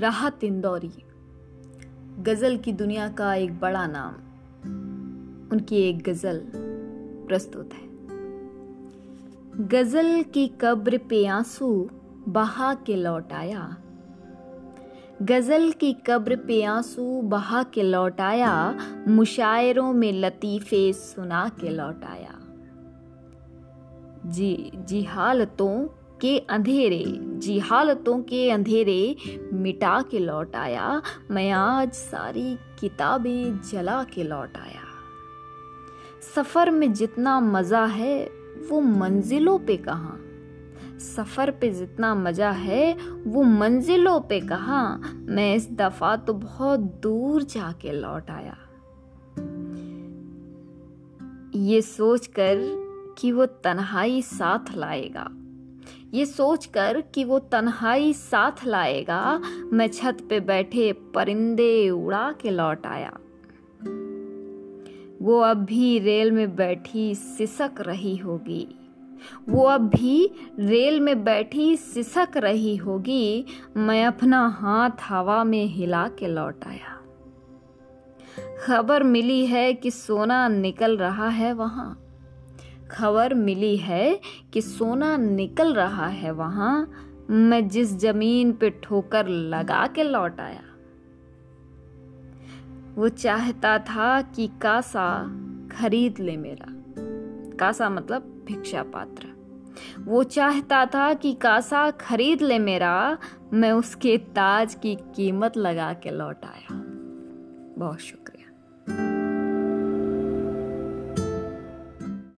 राहत इंदौरी गज़ल की दुनिया का एक बड़ा नाम। उनकी एक गज़ल प्रस्तुत है। गज़ल की कब्र पे आँसू बहा के लौट आया। गज़ल की कब्र पे आँसू बहा के लौट आया। मुशायरों में लतीफे सुना के लौट आया। जी जी हालतों के अंधेरे, जी हालतों के अंधेरे मिटा के लौट आया। मैं आज सारी किताबें जला के लौट आया। सफ़र में जितना मज़ा है, वो मंजिलों पे कहाँ? सफ़र पे जितना मज़ा है, वो मंजिलों पे कहाँ? मैं इस दफ़ा तो बहुत दूर जाके लौट आया। ये सोचकर कि वो तन्हाई साथ लाएगा। ये सोचकर कि वो तन्हाई साथ लाएगा, मैं छत पे बैठे परिंदे उड़ा के लौट आया। वो अब भी रेल में बैठी सिसक रही होगी। वो अब भी रेल में बैठी सिसक रही होगी, मैं अपना हाथ हवा में हिला के लौट आया। खबर मिली है कि सोना निकल रहा है वहाँ। खबर मिली है कि सोना निकल रहा है वहाँ। मैं जिस ज़मीन पे ठोकर लगा के लौट आया। वो चाहता था कि कासा खरीद ले मेरा। कासा मतलब भिक्षा पात्र। वो चाहता था कि कासा खरीद ले मेरा। मैं उसके ताज की कीमत लगा के लौट आया। बहुत शुक्रिया।